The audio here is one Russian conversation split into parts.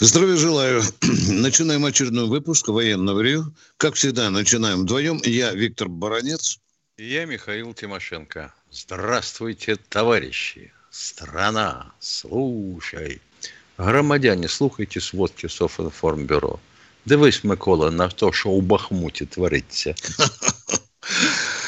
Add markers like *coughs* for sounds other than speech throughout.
Здравия желаю. *clears throat* Начинаем очередной выпуск военного ревю. Как всегда, начинаем вдвоем. Я Виктор Баранец. И я Михаил Тимошенко. Здравствуйте, товарищи. Страна, слушай. Громадяне, слухайте сводки Софинформбюро. Дивись, Микола, на то, що у Бахмуті твориться. *laughs*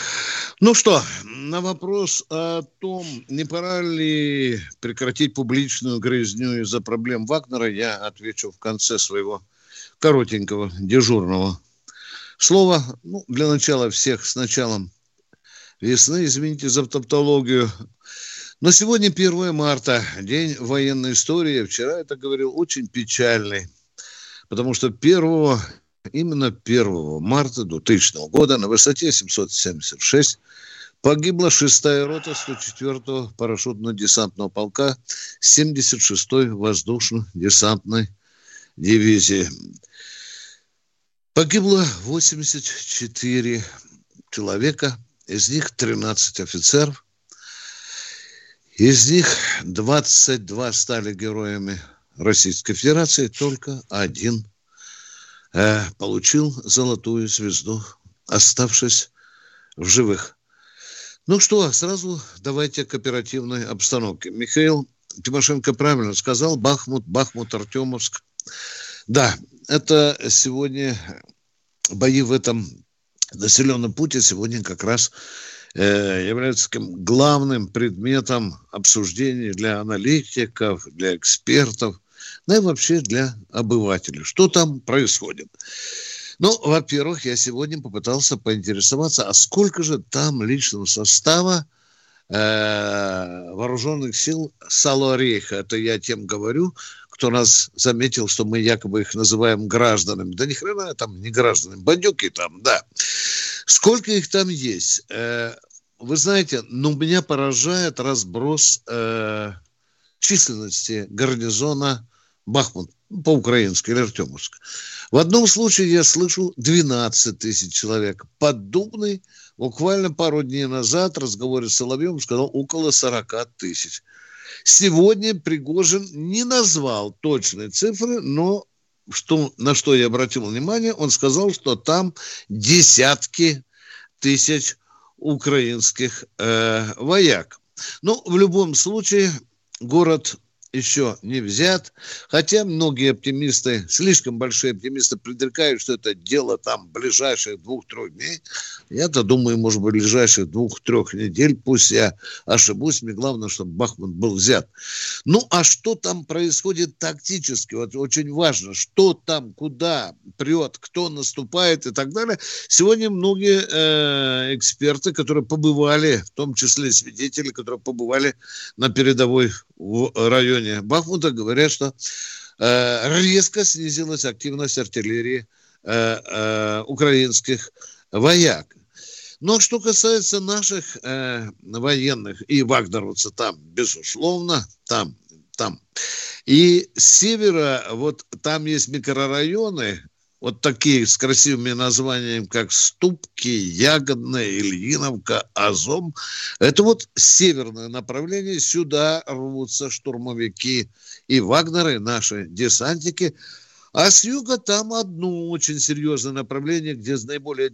Ну что, на вопрос о том, не пора ли прекратить публичную грызню из-за проблем Вагнера, я отвечу в конце своего коротенького дежурного слова. Ну, для начала всех с началом весны, извините за тавтологию. Но сегодня 1 марта, день военной истории. Вчера это говорил очень печальный, потому что 1 именно 1 марта 2000 года на высоте 776 погибла 6-я рота 104-го парашютно-десантного полка 76-й воздушно-десантной дивизии. Погибло 84 человека, из них 13 офицеров, из них 22 стали героями Российской Федерации, только один э, получил золотую звезду, оставшись в живых. Ну что, сразу давайте к оперативной обстановке. Михаил Тимошенко правильно сказал, Бахмут, Бахмут, Артемовск. Да, это сегодня бои в этом населенном пути сегодня как раз э, являются главным предметом обсуждения для аналитиков, для экспертов, ну и вообще для обывателей. Что там происходит? Ну, во-первых, я сегодня попытался поинтересоваться, а сколько же там личного состава э, вооруженных сил Салуарейха? Это я тем говорю, кто нас заметил, что мы якобы их называем гражданами. Да ни хрена там не гражданами, бандюки там, да. Сколько их там есть? Э, вы знаете, ну, меня поражает разброс э, численности гарнизона Бахмут по-украински или Артемовск. В одном случае я слышу 12 тысяч человек. Поддубный буквально пару дней назад в разговоре с Соловьем сказал около 40 тысяч. Сегодня Пригожин не назвал точные цифры, но что, на что я обратил внимание, он сказал, что там десятки тысяч украинских э, вояк. Ну, в любом случае, город еще не взят. Хотя многие оптимисты, слишком большие оптимисты предрекают, что это дело там ближайших двух-трех дней. Я-то думаю, может быть, ближайших двух-трех недель. Пусть я ошибусь. Мне главное, чтобы Бахмут был взят. Ну, а что там происходит тактически? Вот очень важно, что там, куда прет, кто наступает и так далее. Сегодня многие э, эксперты, которые побывали, в том числе свидетели, которые побывали на передовой в районе Бахмута говорят, что э, резко снизилась активность артиллерии э, э, украинских вояк. Но что касается наших э, военных и вагнеровцев, там, безусловно, там, там. И с севера, вот там есть микрорайоны, вот такие с красивыми названиями, как Ступки, Ягодная, Ильиновка, Азом. Это вот северное направление. Сюда рвутся штурмовики и Вагнеры, наши десантники. А с юга там одно очень серьезное направление, где наиболее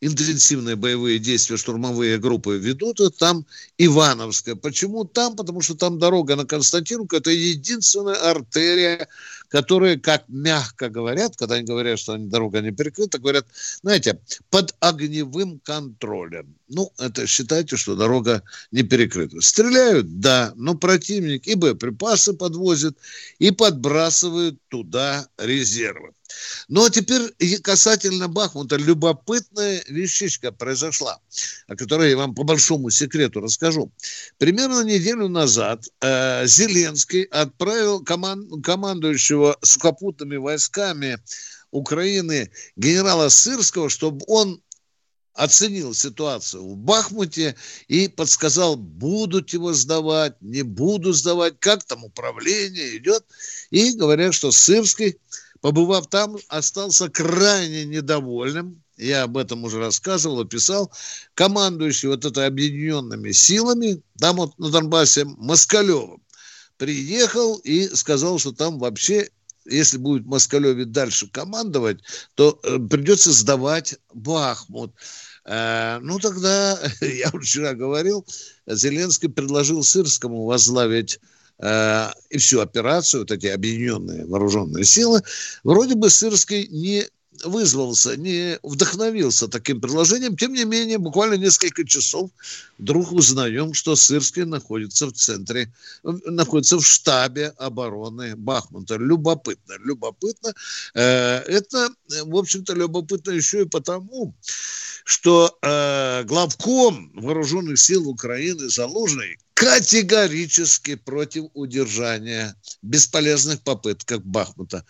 интенсивные боевые действия штурмовые группы ведут, это там Ивановская. Почему там? Потому что там дорога на Константиновку, это единственная артерия, которая, как мягко говорят, когда они говорят, что дорога не перекрыта, говорят, знаете, под огневым контролем. Ну, это считайте, что дорога не перекрыта. Стреляют, да, но противник и боеприпасы подвозит, и подбрасывают туда резервы. Ну, а теперь касательно Бахмута любопытная вещичка произошла, о которой я вам по большому секрету расскажу. Примерно неделю назад э, Зеленский отправил коман- командующего сухопутными войсками Украины генерала Сырского, чтобы он оценил ситуацию в Бахмуте и подсказал, будут его сдавать, не буду сдавать, как там управление идет. И говорят, что Сырский, побывав там, остался крайне недовольным. Я об этом уже рассказывал, описал. Командующий вот этой объединенными силами, там вот на Донбассе, Москалевым, приехал и сказал, что там вообще если будет Москалеве дальше командовать, то э, придется сдавать Бахмут. Э, ну, тогда, *laughs* я вчера говорил, Зеленский предложил Сырскому возглавить э, и всю операцию, вот эти объединенные вооруженные силы. Вроде бы Сырский не вызвался, не вдохновился таким предложением. Тем не менее, буквально несколько часов вдруг узнаем, что Сырский находится в центре, находится в штабе обороны Бахмута. Любопытно, любопытно. Э, это, в общем-то, любопытно еще и потому, что э, главком вооруженных сил Украины Залужный категорически против удержания бесполезных попыток Бахмута.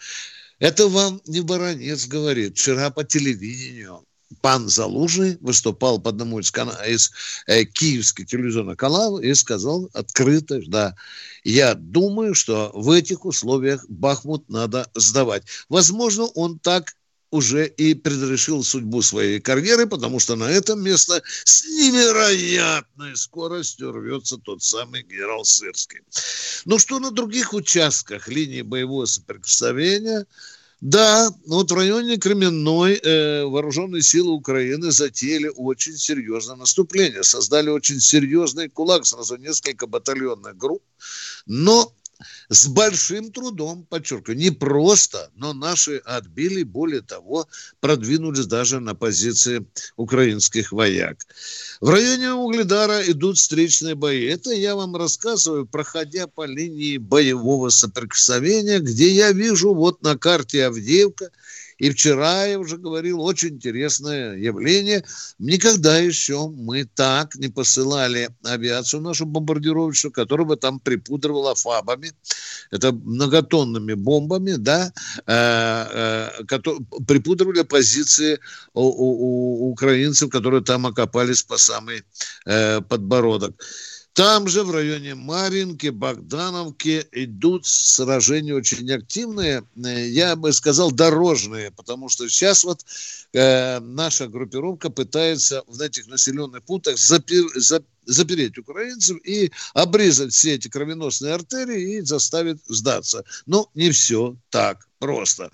Это вам не Баранец говорит. Вчера по телевидению пан Залужный выступал по одному из, кана- из э, киевских телевизионных каналов и сказал открыто, да, я думаю, что в этих условиях Бахмут надо сдавать. Возможно, он так уже и предрешил судьбу своей карьеры, потому что на это место с невероятной скоростью рвется тот самый генерал Сырский. Ну что на других участках линии боевого соприкосновения – да, вот в районе Кременной э, вооруженные силы Украины затеяли очень серьезное наступление, создали очень серьезный кулак, сразу несколько батальонных групп, но с большим трудом, подчеркиваю, не просто, но наши отбили, более того, продвинулись даже на позиции украинских вояк. В районе Угледара идут встречные бои. Это я вам рассказываю, проходя по линии боевого соприкосновения, где я вижу вот на карте Авдеевка – и вчера я уже говорил, очень интересное явление. Никогда еще мы так не посылали авиацию нашу бомбардировочную, которая бы там припудривала фабами, это многотонными бомбами, да, э, э, которые припудривали позиции у, у, у украинцев, которые там окопались по самый э, подбородок. Там же в районе Маринки, Богдановки идут сражения очень активные, э, я бы сказал, дорожные, потому что сейчас вот э, наша группировка пытается в этих населенных пунктах запер, зап, запереть украинцев и обрезать все эти кровеносные артерии и заставить сдаться. Но не все так просто.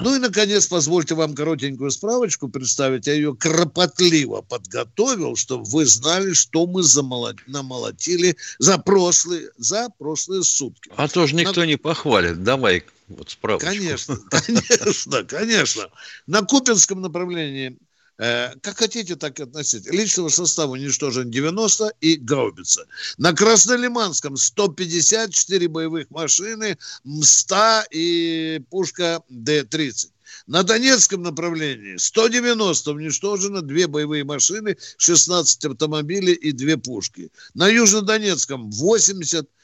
Ну и, наконец, позвольте вам коротенькую справочку представить. Я ее кропотливо подготовил, чтобы вы знали, что мы замолот... намолотили за прошлые, за прошлые сутки. А то же никто На... не похвалит. Давай вот справочку. Конечно, *laughs* конечно, конечно. На Купинском направлении как хотите, так и относите. Личного состава уничтожен 90 и гаубица. На Краснолиманском 154 боевых машины, МСТА и пушка Д-30. На Донецком направлении 190 уничтожено, две боевые машины, 16 автомобилей и две пушки. На Южнодонецком 80 Э,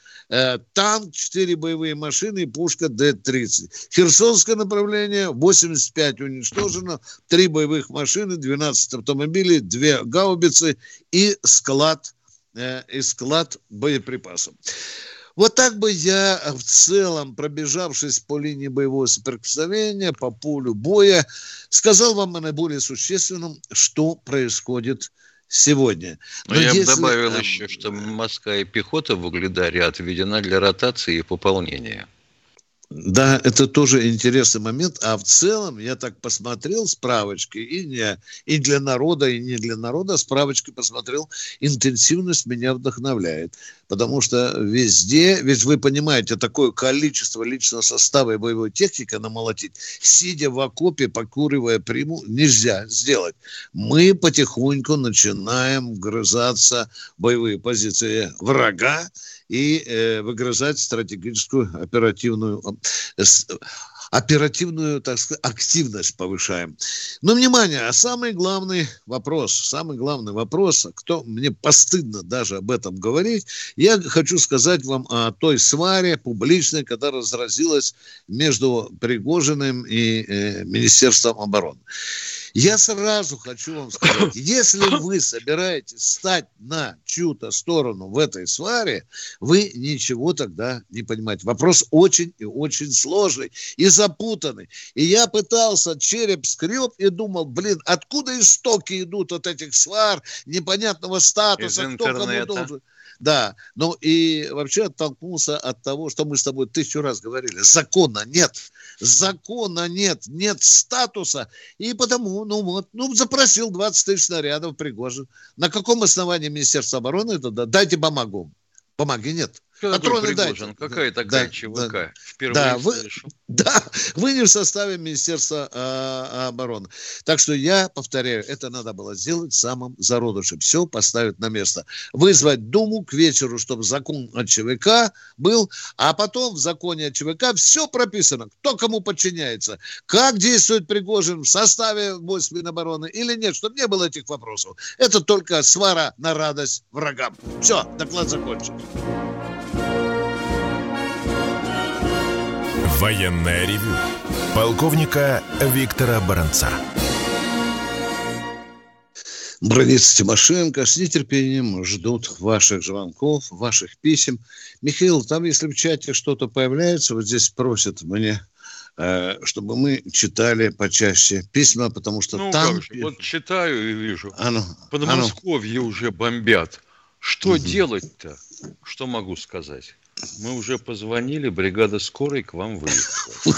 танк, 4 боевые машины и пушка Д-30. Херсонское направление 85 уничтожено, 3 боевых машины, 12 автомобилей, 2 гаубицы и склад, э, и склад боеприпасов. Вот так бы я в целом, пробежавшись по линии боевого соприкосновения, по полю боя, сказал вам о наиболее существенном, что происходит сегодня. Но, Но я если... добавил еще, что морская пехота в Угледаре отведена для ротации и пополнения. Да, это тоже интересный момент. А в целом, я так посмотрел справочки, и, не, и для народа, и не для народа, справочки посмотрел, интенсивность меня вдохновляет. Потому что везде, ведь вы понимаете, такое количество личного состава и боевой техники намолотить, сидя в окопе, покуривая приму, нельзя сделать. Мы потихоньку начинаем вгрызаться в боевые позиции врага, и э, выгрызать стратегическую оперативную. Оперативную, так сказать, активность повышаем. Но, внимание, а самый главный вопрос, самый главный вопрос, кто мне постыдно даже об этом говорить, я хочу сказать вам о той сваре публичной, которая разразилась между Пригожиным и э, Министерством обороны. Я сразу хочу вам сказать, *coughs* если вы собираетесь стать на чью-то сторону в этой сваре, вы ничего тогда не понимаете. Вопрос очень и очень сложный и запутанный. И я пытался, череп скреб и думал, блин, откуда истоки идут от этих свар, непонятного статуса, Из кто кому должен. Да, ну и вообще оттолкнулся от того, что мы с тобой тысячу раз говорили. Закона нет. Закона нет. Нет статуса. И потому, ну вот, ну запросил 20 тысяч снарядов Пригожин. На каком основании Министерство обороны это? Дайте бумагу. Бумаги нет. Кто Патроны Пригожин? Дайте. Какая такая да, ЧВК? Да, Впервые да, вы, *laughs* да, вы не в составе Министерства э, обороны. Так что я повторяю, это надо было сделать самым зародышем. Все поставить на место. Вызвать Думу к вечеру, чтобы закон о ЧВК был, а потом в законе о ЧВК все прописано. Кто кому подчиняется, как действует Пригожин в составе войск Минобороны или нет, чтобы не было этих вопросов. Это только свара на радость врагам. Все, доклад закончен. Военная ревю. Полковника Виктора Баранца. Броница Тимошенко с нетерпением ждут ваших звонков, ваших писем. Михаил, там, если в чате что-то появляется, вот здесь просят мне, э, чтобы мы читали почаще письма, потому что ну, там... Как же, вот читаю и вижу. А ну, Подмосковье а ну. уже бомбят. Что угу. делать-то? Что могу сказать? Мы уже позвонили, бригада скорой к вам выехала.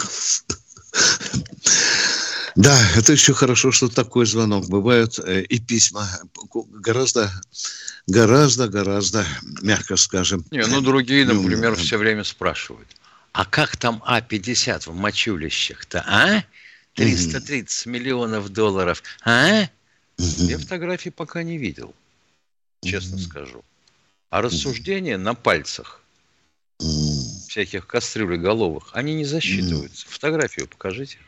Да, это еще хорошо, что такой звонок. Бывают э, и письма гораздо, гораздо, гораздо, мягко скажем. Не, ну другие, например, все время спрашивают, а как там А-50 в мочулищах-то, а? 330 миллионов долларов, а? Я фотографии пока не видел, честно скажу. А рассуждения на пальцах всяких кастрюлей головых, они не засчитываются. Фотографию покажите.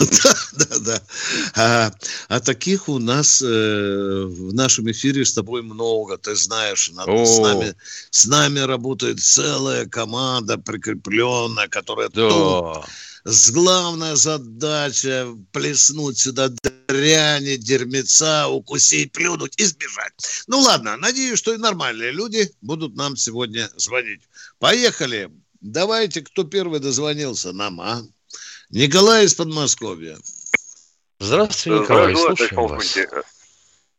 Да, да, да. А, а таких у нас э, в нашем эфире с тобой много. Ты знаешь, над, с, нами, с нами работает целая команда прикрепленная, которая да. тут с главная задача плеснуть сюда дряни, дерьмеца, укусить, плюнуть и сбежать. Ну ладно, надеюсь, что и нормальные люди будут нам сегодня звонить. Поехали. Давайте, кто первый дозвонился нам, а? Николай из Подмосковья. Здравствуйте, Николай, Здравствуйте, слушаем вас.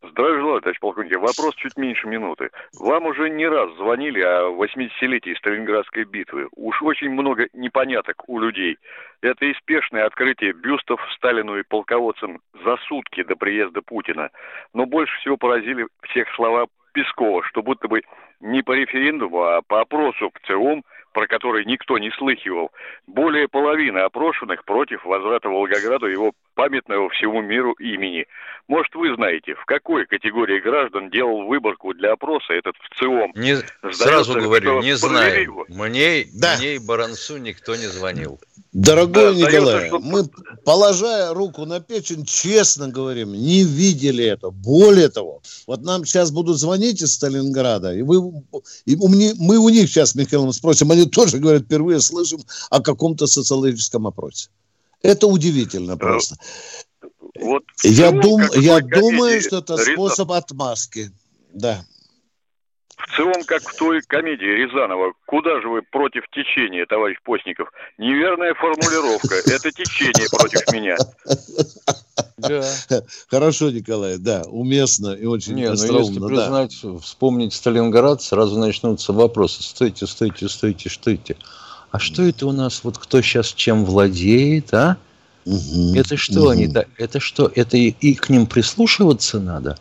Здравия желаю, товарищ полковник. Вопрос чуть меньше минуты. Вам уже не раз звонили о 80-летии Сталинградской битвы. Уж очень много непоняток у людей. Это и спешное открытие бюстов Сталину и полководцам за сутки до приезда Путина. Но больше всего поразили всех слова Пескова, что будто бы не по референдуму, а по опросу в ЦИОМ – про который никто не слыхивал, более половины опрошенных против возврата Волгограду его памятного всему миру имени. Может, вы знаете, в какой категории граждан делал выборку для опроса этот ВЦИОМ? Не, Сдается, сразу говорю, не знаю. Мне, да. мне и Барансу никто не звонил. Дорогой да, Николай, что... мы, положая руку на печень, честно говорим, не видели это. Более того, вот нам сейчас будут звонить из Сталинграда, и, вы, и мы у них сейчас, Михаил, спросим, они *laughs* тоже говорят, впервые слышим о каком-то социологическом опросе. Это удивительно э, просто. Вот я дум, я думаю, что это способ отмазки. Да. В целом, как в той комедии Рязанова, куда же вы против течения, товарищ Постников? Неверная формулировка. *laughs* Это течение против меня. Да. Хорошо, Николай, да, уместно и очень Не, ну если признать, да. вспомнить Сталинград, сразу начнутся вопросы. Стойте, стойте, стойте, стойте. А что это у нас, вот кто сейчас чем владеет, а? Угу, это что угу. они, это что, это и, и к ним прислушиваться надо?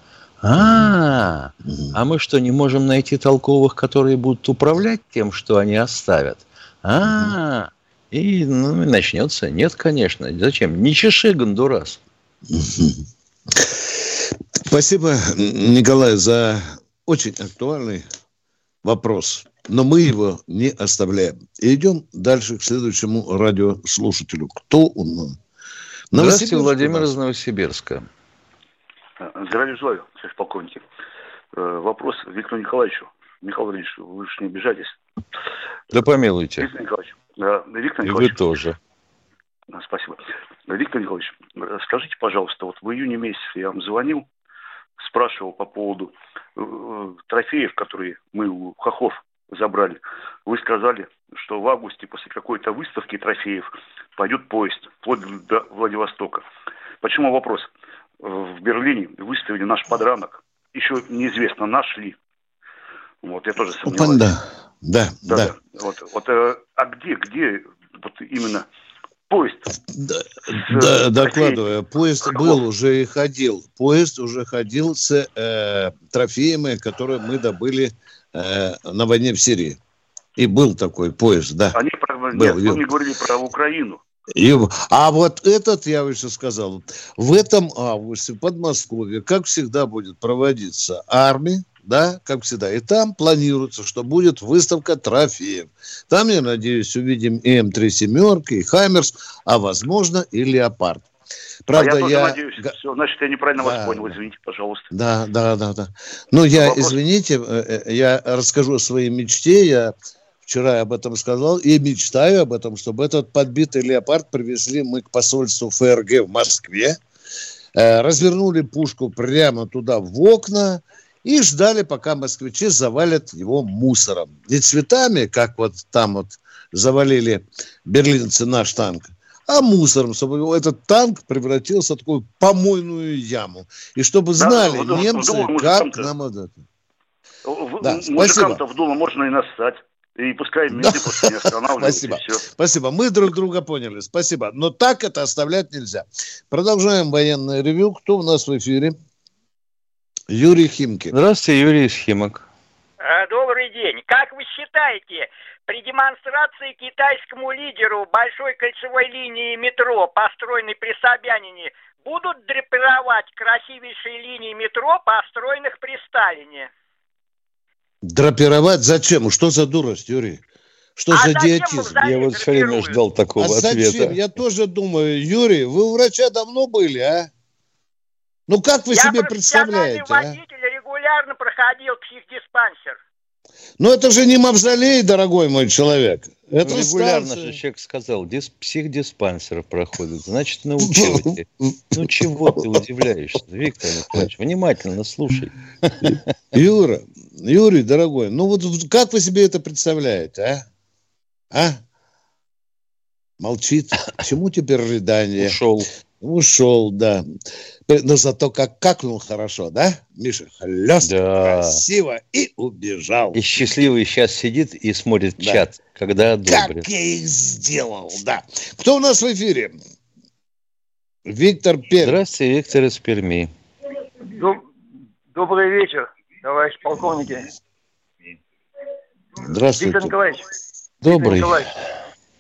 А, а мы что, не можем найти толковых, которые будут управлять тем, что они оставят? А, и ну, начнется. Нет, конечно. Зачем? Не чеши, Гондурас. Спасибо, Николай, за очень актуальный вопрос. но мы его не оставляем. И идем дальше к следующему радиослушателю. Кто нас? Здравствуйте, Владимир из Новосибирска. Здравия желаю, товарищ полковник. Э, вопрос Виктору Николаевичу. Михаил Владимирович, вы же не обижайтесь. Да помилуйте. Виктор Николаевич. Виктор Николаевич. И вы тоже. Спасибо. Виктор Николаевич, скажите, пожалуйста, вот в июне месяце я вам звонил, спрашивал по поводу э, трофеев, которые мы у Хохов забрали. Вы сказали, что в августе после какой-то выставки трофеев пойдет поезд вплоть до Владивостока. Почему вопрос? В Берлине выставили наш подранок. Еще неизвестно, наш ли. Вот, я тоже сомневаюсь. Да, да, да. да. Вот, вот, э, а где, где вот именно поезд? Да, да докладываю. Поезд был уже и ходил. Поезд уже ходил с э, трофеями, которые мы добыли э, на войне в Сирии. И был такой поезд, да. Они, был, нет, вы мне говорили про Украину. И, а вот этот, я уже сказал, в этом августе в Подмосковье, как всегда, будет проводиться армия, да, как всегда. И там планируется, что будет выставка трофеев. Там, я надеюсь, увидим и М3 семерки, и Хаймерс, а возможно и Леопард. Правда, а я, я... надеюсь. Все, значит, я неправильно да, вас понял. Извините, пожалуйста. Да, да, да, да. Ну, я, Вопрос... извините, э, э, я расскажу о своей мечте. Я вчера об этом сказал и мечтаю об этом, чтобы этот подбитый леопард привезли мы к посольству ФРГ в Москве, э, развернули пушку прямо туда в окна, и ждали, пока москвичи завалят его мусором. Не цветами, как вот там вот завалили берлинцы наш танк, а мусором, чтобы этот танк превратился в такую помойную яму. И чтобы знали да, немцы, в, как нам это... В, да, мужикам-то в Думу можно и нассать. И пускай менты да. не останавливаются. Спасибо. Спасибо. Мы друг друга поняли. Спасибо. Но так это оставлять нельзя. Продолжаем военное ревю. Кто у нас в эфире? Юрий Химкин. Здравствуйте, Юрий Химок. Э, добрый день. Как вы считаете, при демонстрации китайскому лидеру большой кольцевой линии метро, построенной при Собянине, будут драпировать красивейшие линии метро, построенных при Сталине? Драпировать зачем? Что за дурость, Юрий? Что а за идиотизм? Я вот все время ждал такого а ответа. Зачем? Я тоже думаю, Юрий, вы у врача давно были, а? Ну как вы Я себе представляете? Я водитель а? регулярно проходил психдиспансер. Ну это же не мавзолей, дорогой мой человек. Это ну, регулярно станция. же человек сказал, дис, психдиспансер проходит, значит научился. Ну чего ты удивляешься, Виктор Николаевич? Внимательно слушай. Юра, Юрий, дорогой, ну вот как вы себе это представляете, а? А? Молчит. Чему теперь рыдание? Ушел. Ушел, да. Но зато как, как он хорошо, да? Миша, хлест, да. красиво и убежал. И счастливый сейчас сидит и смотрит да. чат, когда одобрит. Как я их сделал, да. Кто у нас в эфире? Виктор Пермь. Здравствуйте, Виктор из Перми. Добрый вечер, товарищ полковники. Здравствуйте. Виктор Николаевич. Добрый. Виктор Николаевич,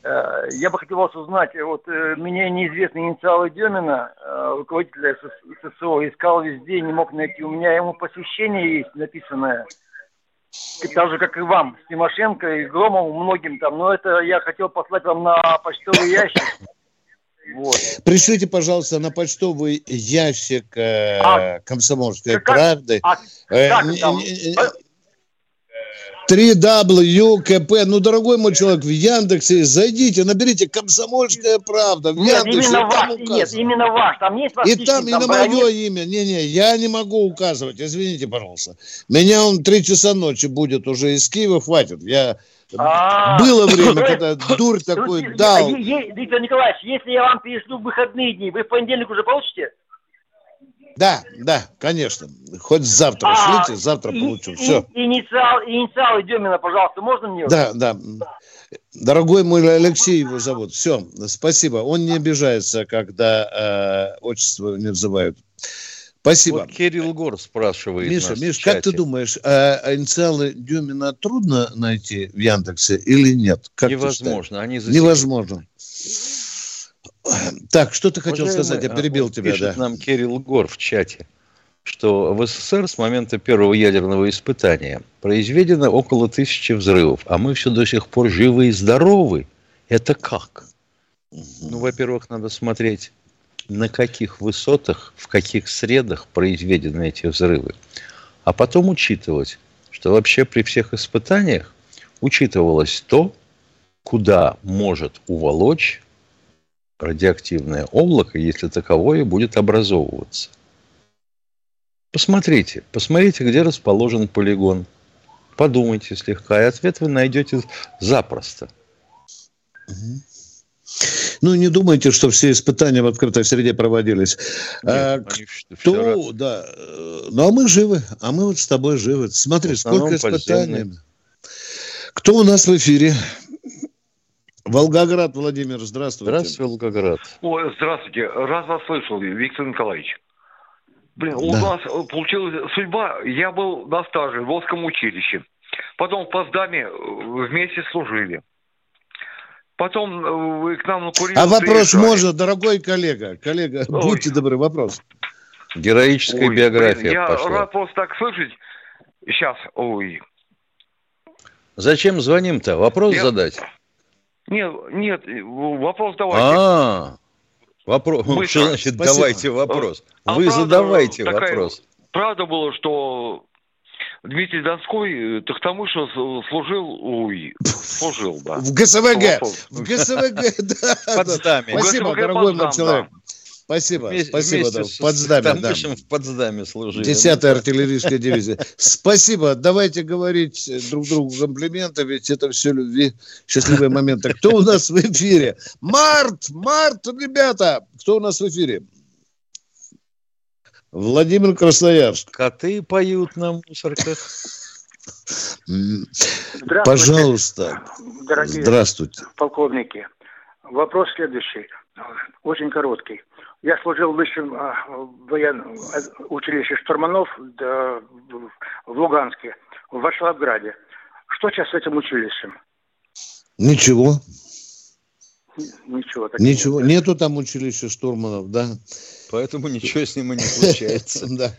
Э, я бы хотел вас узнать, вот э, меня неизвестные инициалы Демина, э, руководителя ССО, искал везде, не мог найти. У меня ему посещение есть написанное, так же, как и вам, с Тимошенко и Громовым, многим там. Но это я хотел послать вам на почтовый ящик. Вот. Пришлите, пожалуйста, на почтовый ящик э, а, «Комсомольской как, правды». А, э, как там? 3WKP. Ну, дорогой мой человек, в Яндексе зайдите, наберите «Комсомольская правда». В нет, Яндексе, именно ваш, нет, именно ваш. Там есть ваш И там, и на мое имя. Не-не, я не могу указывать, извините, пожалуйста. Меня он три часа ночи будет уже из Киева, хватит. Я... А-а-а. Было *laughs* время, когда дурь такой дал. Виктор Николаевич, если я вам перешлю в выходные дни, вы в понедельник уже получите? Да, да, конечно. Хоть завтра а, шлите, завтра и, получу. И, Все. Инициал, инициалы Демина, пожалуйста, можно мне? Да, да. Дорогой мой Алексей его зовут. Все, спасибо. Он не обижается, когда э, отчество не называют. Спасибо. Вот Кирилл Гор спрашивает Миша, нас Миша, как ты думаешь, а инициалы Дюмина трудно найти в Яндексе или нет? Как Невозможно. Они Невозможно. Так, что ты хотел Уважаемый, сказать? Я перебил вот тебя, пишет да. нам Кирилл Гор в чате. что в СССР с момента первого ядерного испытания произведено около тысячи взрывов, а мы все до сих пор живы и здоровы. Это как? Ну, во-первых, надо смотреть, на каких высотах, в каких средах произведены эти взрывы. А потом учитывать, что вообще при всех испытаниях учитывалось то, куда может уволочь радиоактивное облако, если таковое будет образовываться. Посмотрите, посмотрите, где расположен полигон. Подумайте слегка, и ответ вы найдете запросто. Ну, не думайте, что все испытания в открытой среде проводились. Нет, а, кто, да. Ну, а мы живы, а мы вот с тобой живы. Смотри, сколько испытаний. Кто у нас в эфире? Волгоград, Владимир, здравствуйте. Здравствуйте, Волгоград. Ой, здравствуйте. Раз вас слышал, Виктор Николаевич. Блин, у нас э, получилась судьба. Я был на стаже в Волжском училище. Потом в Поздаме э, вместе служили. Потом э, вы к нам на Курилов А вопрос приезжали. можно, дорогой коллега? Коллега, Ой. будьте добры, вопрос. Героическая ой, биография блин, Я пошла. рад просто так слышать. Сейчас, ой. Зачем звоним-то? Вопрос я... задать? Нет, нет, вопрос давайте. А, вопрос. Быстро. *laughs* Что значит Спасибо. давайте вопрос? А Вы задавайте вопрос. Правда было, что Дмитрий Донской, тому, что служил, ой, служил, да. В ГСВГ, в ГСВГ, *laughs* да. Спасибо, дорогой мой человек. Спасибо, вместе, спасибо, вместе да, в Потсдаме. Да. в Потсдаме служили. Десятая артиллерийская дивизия. Спасибо, давайте говорить друг другу комплименты, ведь это все любви, счастливые моменты. Кто у нас в эфире? Март, Март, ребята, кто у нас в эфире? Владимир Красноярск. Коты поют на мусорках. Здравствуйте. Пожалуйста. Дорогие Здравствуйте. полковники. Вопрос следующий, очень короткий. Я служил в высшем а, военном училище штурманов в Луганске, в Варшавграде. Что сейчас с этим училищем? Ничего. Ничего. Ничего. Нет. Нету там училища штурманов, да. Поэтому ничего с ним и не *laughs* случается. Да.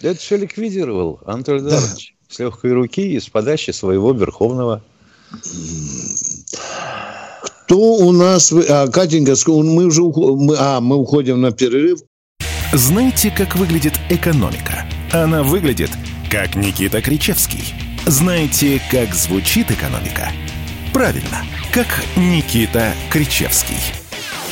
Это все ликвидировал Антон Эдуардович с легкой руки и с подачи своего верховного кто у нас... А, Катенька, мы уже мы, а, мы уходим на перерыв. Знаете, как выглядит экономика? Она выглядит, как Никита Кричевский. Знаете, как звучит экономика? Правильно, как Никита Кричевский.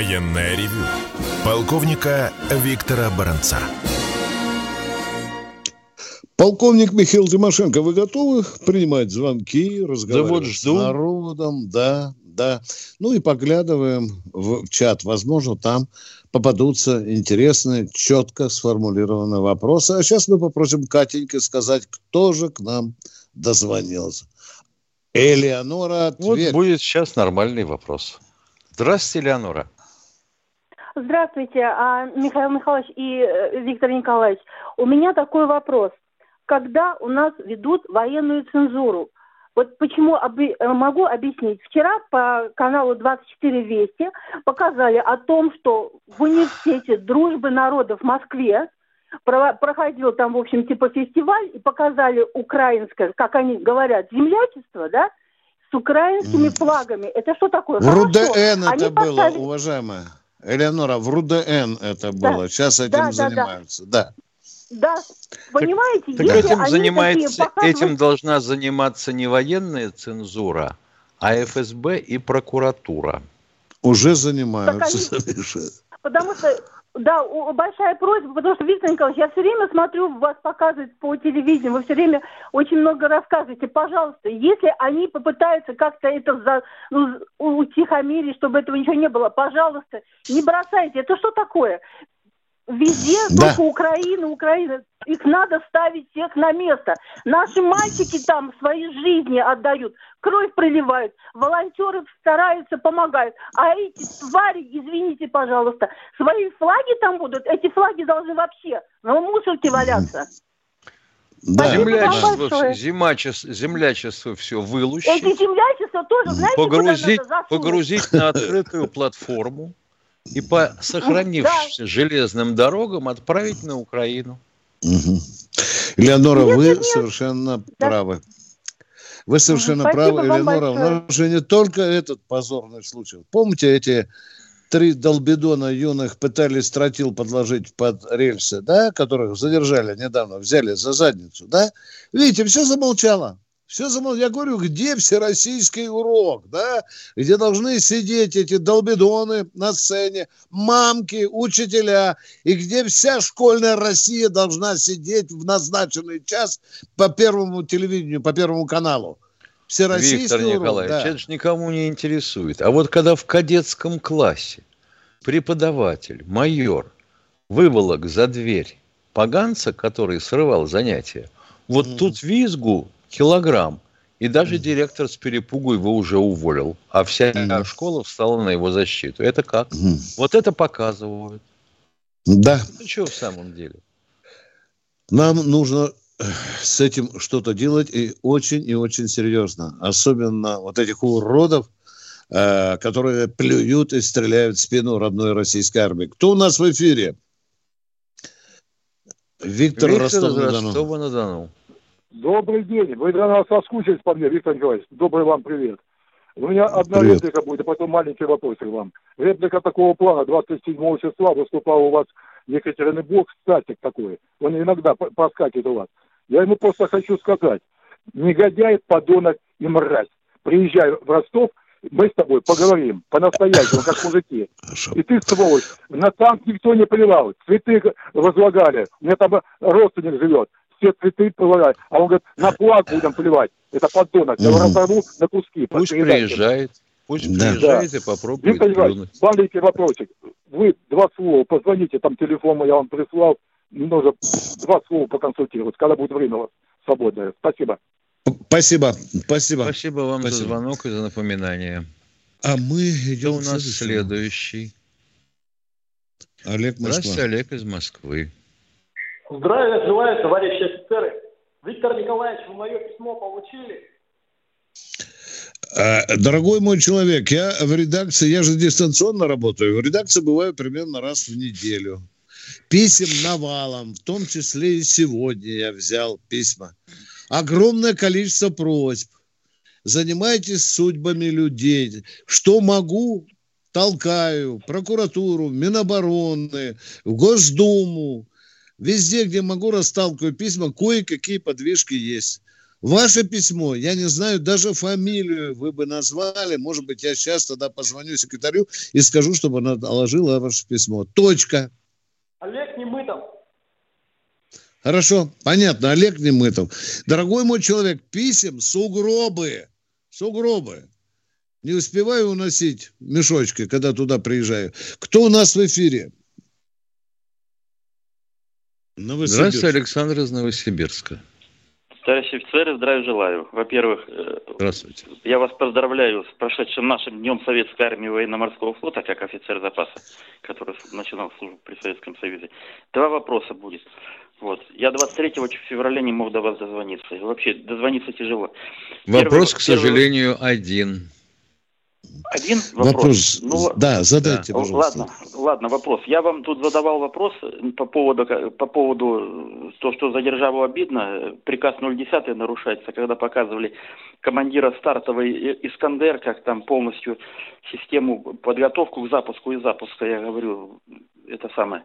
Военная ревю. Полковника Виктора Баранца. Полковник Михаил Тимошенко, вы готовы принимать звонки, разговаривать да вот жду. с народом? Да, да. Ну и поглядываем в чат. Возможно, там попадутся интересные, четко сформулированные вопросы. А сейчас мы попросим Катенька сказать, кто же к нам дозвонился. Элеонора, Тверь. Вот будет сейчас нормальный вопрос. Здравствуйте, Элеонора. Здравствуйте, а, Михаил Михайлович и э, Виктор Николаевич. У меня такой вопрос когда у нас ведут военную цензуру. Вот почему оби- э, могу объяснить. Вчера по каналу 24 Вести показали о том, что в университете дружбы народов в Москве про- проходил там, в общем, типа фестиваль, и показали украинское, как они говорят, землячество, да, с украинскими флагами. Это что такое? РУДН это было, поставили... уважаемая. Элеонора, в РУДН это было. Да. Сейчас этим да, занимаются. Да, да. да. Понимаете, так, если этим занимается, показывают... этим должна заниматься не военная цензура, а ФСБ и прокуратура. Уже занимаются. Они... *laughs* Потому что, да, большая просьба, потому что, Виктор Николаевич, я все время смотрю, вас показывают по телевидению, вы все время очень много рассказываете. Пожалуйста, если они попытаются как-то это за, ну, утихомирить, чтобы этого ничего не было, пожалуйста, не бросайте. Это что такое? Везде да. только Украина, Украина. Их надо ставить всех на место. Наши мальчики там свои жизни отдают, кровь проливают, волонтеры стараются, помогают. А эти твари, извините, пожалуйста, свои флаги там будут, эти флаги должны вообще на мусорке валяться. Да. Землячество, земачество, землячество все вылучить. Эти землячество тоже, знаете, погрузить, погрузить на открытую платформу и по сохранившимся да. железным дорогам отправить на Украину. Угу. Леонора, нет, вы нет, совершенно да. правы. Вы совершенно Спасибо правы, Элеонора. У нас же не только этот позорный случай. Помните эти три долбидона юных пытались тротил подложить под рельсы, да, которых задержали недавно, взяли за задницу, да? Видите, все замолчало. Все замол... Я говорю, где всероссийский урок, да? Где должны сидеть эти долбидоны на сцене, мамки, учителя, и где вся школьная Россия должна сидеть в назначенный час по первому телевидению, по первому каналу. Всероссийский Виктор урок, Николаевич, да. это же никому не интересует. А вот когда в кадетском классе преподаватель, майор, выволок за дверь поганца, который срывал занятия, вот mm. тут визгу килограмм. И даже директор с перепугу его уже уволил. А вся mm. школа встала на его защиту. Это как? Mm. Вот это показывают. Да. Ну что в самом деле? Нам нужно э, с этим что-то делать и очень и очень серьезно. Особенно вот этих уродов, э, которые плюют и стреляют в спину родной российской армии. Кто у нас в эфире? Виктор, Виктор Ростов-на-Дону. Ростова-на-Дону. Добрый день. Вы для нас соскучились по мне, Виктор Николаевич. Добрый вам привет. У меня одна привет. реплика будет, а потом маленький вопрос к вам. Реплика такого плана. 27 числа выступал у вас Екатеринбург, статик такой. Он иногда проскакивает у вас. Я ему просто хочу сказать. Негодяй, подонок и мразь. Приезжай в Ростов, мы с тобой поговорим по-настоящему, как мужики. И ты, сволочь, на танк никто не плевал, цветы возлагали, у меня там родственник живет все цветы поливать. А он говорит, на флаг будем поливать. Это подонок. Я его разорву на куски. Пусть приезжает. Пусть да. приезжает да. и попробует Виктор Иванович, маленький вопросик. Вы два слова, позвоните, там телефон я вам прислал. Нужно два слова поконсультировать, когда будет время у вас свободное. Спасибо. Спасибо. Спасибо. Спасибо вам Спасибо. за звонок и за напоминание. А мы идем Кто у нас следующий. Олег Москва. Здравствуйте, Олег из Москвы. Здравия желаю, товарищи. Виктор Николаевич, вы мое письмо получили? А, дорогой мой человек, я в редакции, я же дистанционно работаю, в редакции бываю примерно раз в неделю. Писем навалом, в том числе и сегодня я взял письма. Огромное количество просьб. Занимайтесь судьбами людей. Что могу, толкаю. Прокуратуру, Минобороны, в Госдуму, Везде, где могу, расталкиваю письма, кое-какие подвижки есть. Ваше письмо, я не знаю, даже фамилию вы бы назвали. Может быть, я сейчас тогда позвоню секретарю и скажу, чтобы она доложила ваше письмо. Точка. Олег Немытов. Хорошо, понятно, Олег Немытов. Дорогой мой человек, писем сугробы. Сугробы. Не успеваю уносить мешочки, когда туда приезжаю. Кто у нас в эфире? Здравствуйте, Александр из Новосибирска. Товарищи офицеры, здравия желаю. Во-первых, э, Здравствуйте. я вас поздравляю с прошедшим нашим Днем Советской Армии Военно-Морского флота, как офицер запаса, который начинал службу при Советском Союзе. Два вопроса будет. Вот. Я 23 февраля не мог до вас дозвониться. вообще, дозвониться тяжело. Вопрос, первый, к сожалению, первый... один. Один вопрос. вопрос. Ну, да, задайте, да. пожалуйста. Ладно, ладно, вопрос. Я вам тут задавал вопрос по поводу, по поводу то, что за державу обидно. Приказ 010 нарушается, когда показывали командира стартовой Искандер, как там полностью систему подготовку к запуску и запуска. Я говорю, это самое.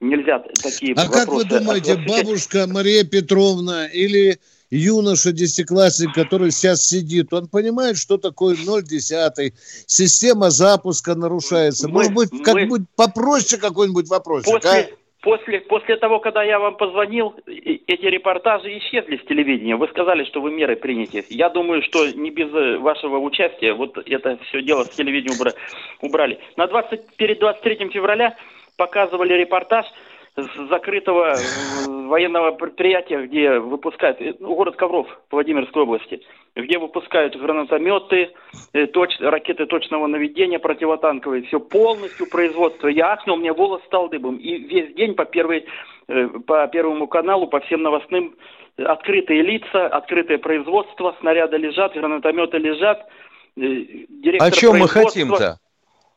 Нельзя такие а вопросы... А как вы думаете, бабушка Мария Петровна или юноша десятиклассник, который сейчас сидит, он понимает, что такое 0,10, система запуска нарушается. Мы, Может быть, как-нибудь попроще какой-нибудь вопрос. После, а? после, после того, когда я вам позвонил, эти репортажи исчезли с телевидения. Вы сказали, что вы меры приняли. Я думаю, что не без э, вашего участия вот это все дело с телевидения убрали. На 20, перед 23 февраля показывали репортаж с закрытого военного предприятия, где выпускают, ну, город Ковров Владимирской области, где выпускают гранатометы, э, точ, ракеты точного наведения противотанковые, все полностью производство. Я ахнул, у меня волос стал дыбом. И весь день по, первой, э, по Первому каналу, по всем новостным открытые лица, открытое производство, снаряды лежат, гранатометы лежат. Директор О чем мы хотим-то?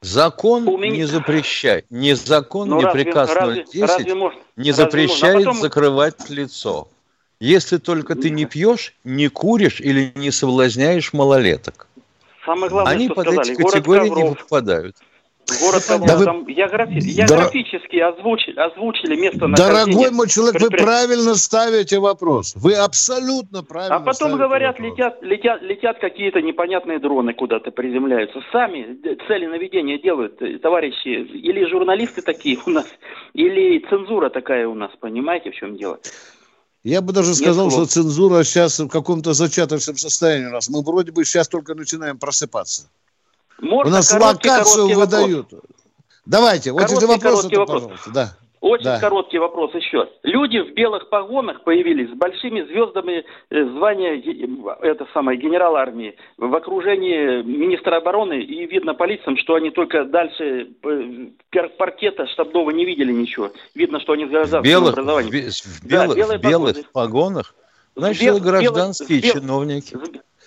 Закон меня... не запрещает, не закон, ну, не разве, приказ разве, 010 разве можно, не запрещает а потом... закрывать лицо. Если только ты не пьешь, не куришь или не соблазняешь малолеток. Самое главное, Они под сказали, эти категории не попадают. Город Ковров, да там вы... географи... географически озвучили, озвучили место. Дорогой мой человек, вы правильно ставите вопрос. Вы абсолютно правильно А потом говорят, вопрос. летят, летят, летят какие-то непонятные дроны куда-то приземляются. Сами цели наведения делают э, товарищи. Или журналисты такие у нас, или цензура такая у нас. Понимаете, в чем дело? Я бы даже сказал, Нет что цензура сейчас в каком-то зачаточном состоянии у нас. Мы вроде бы сейчас только начинаем просыпаться. Можно У нас короткий, локацию короткий выдают. Вопрос. Давайте, вот эти вопросы, вопрос. пожалуйста. Да. Очень да. короткий вопрос еще. Люди в белых погонах появились с большими звездами э, звания это самое генерал армии в окружении министра обороны и видно по лицам, что они только дальше э, паркета штабного не видели ничего. Видно, что они гражданским белых, образованием. В, белых, да, в белых погонах? Значит, Бел, гражданские белых, чиновники.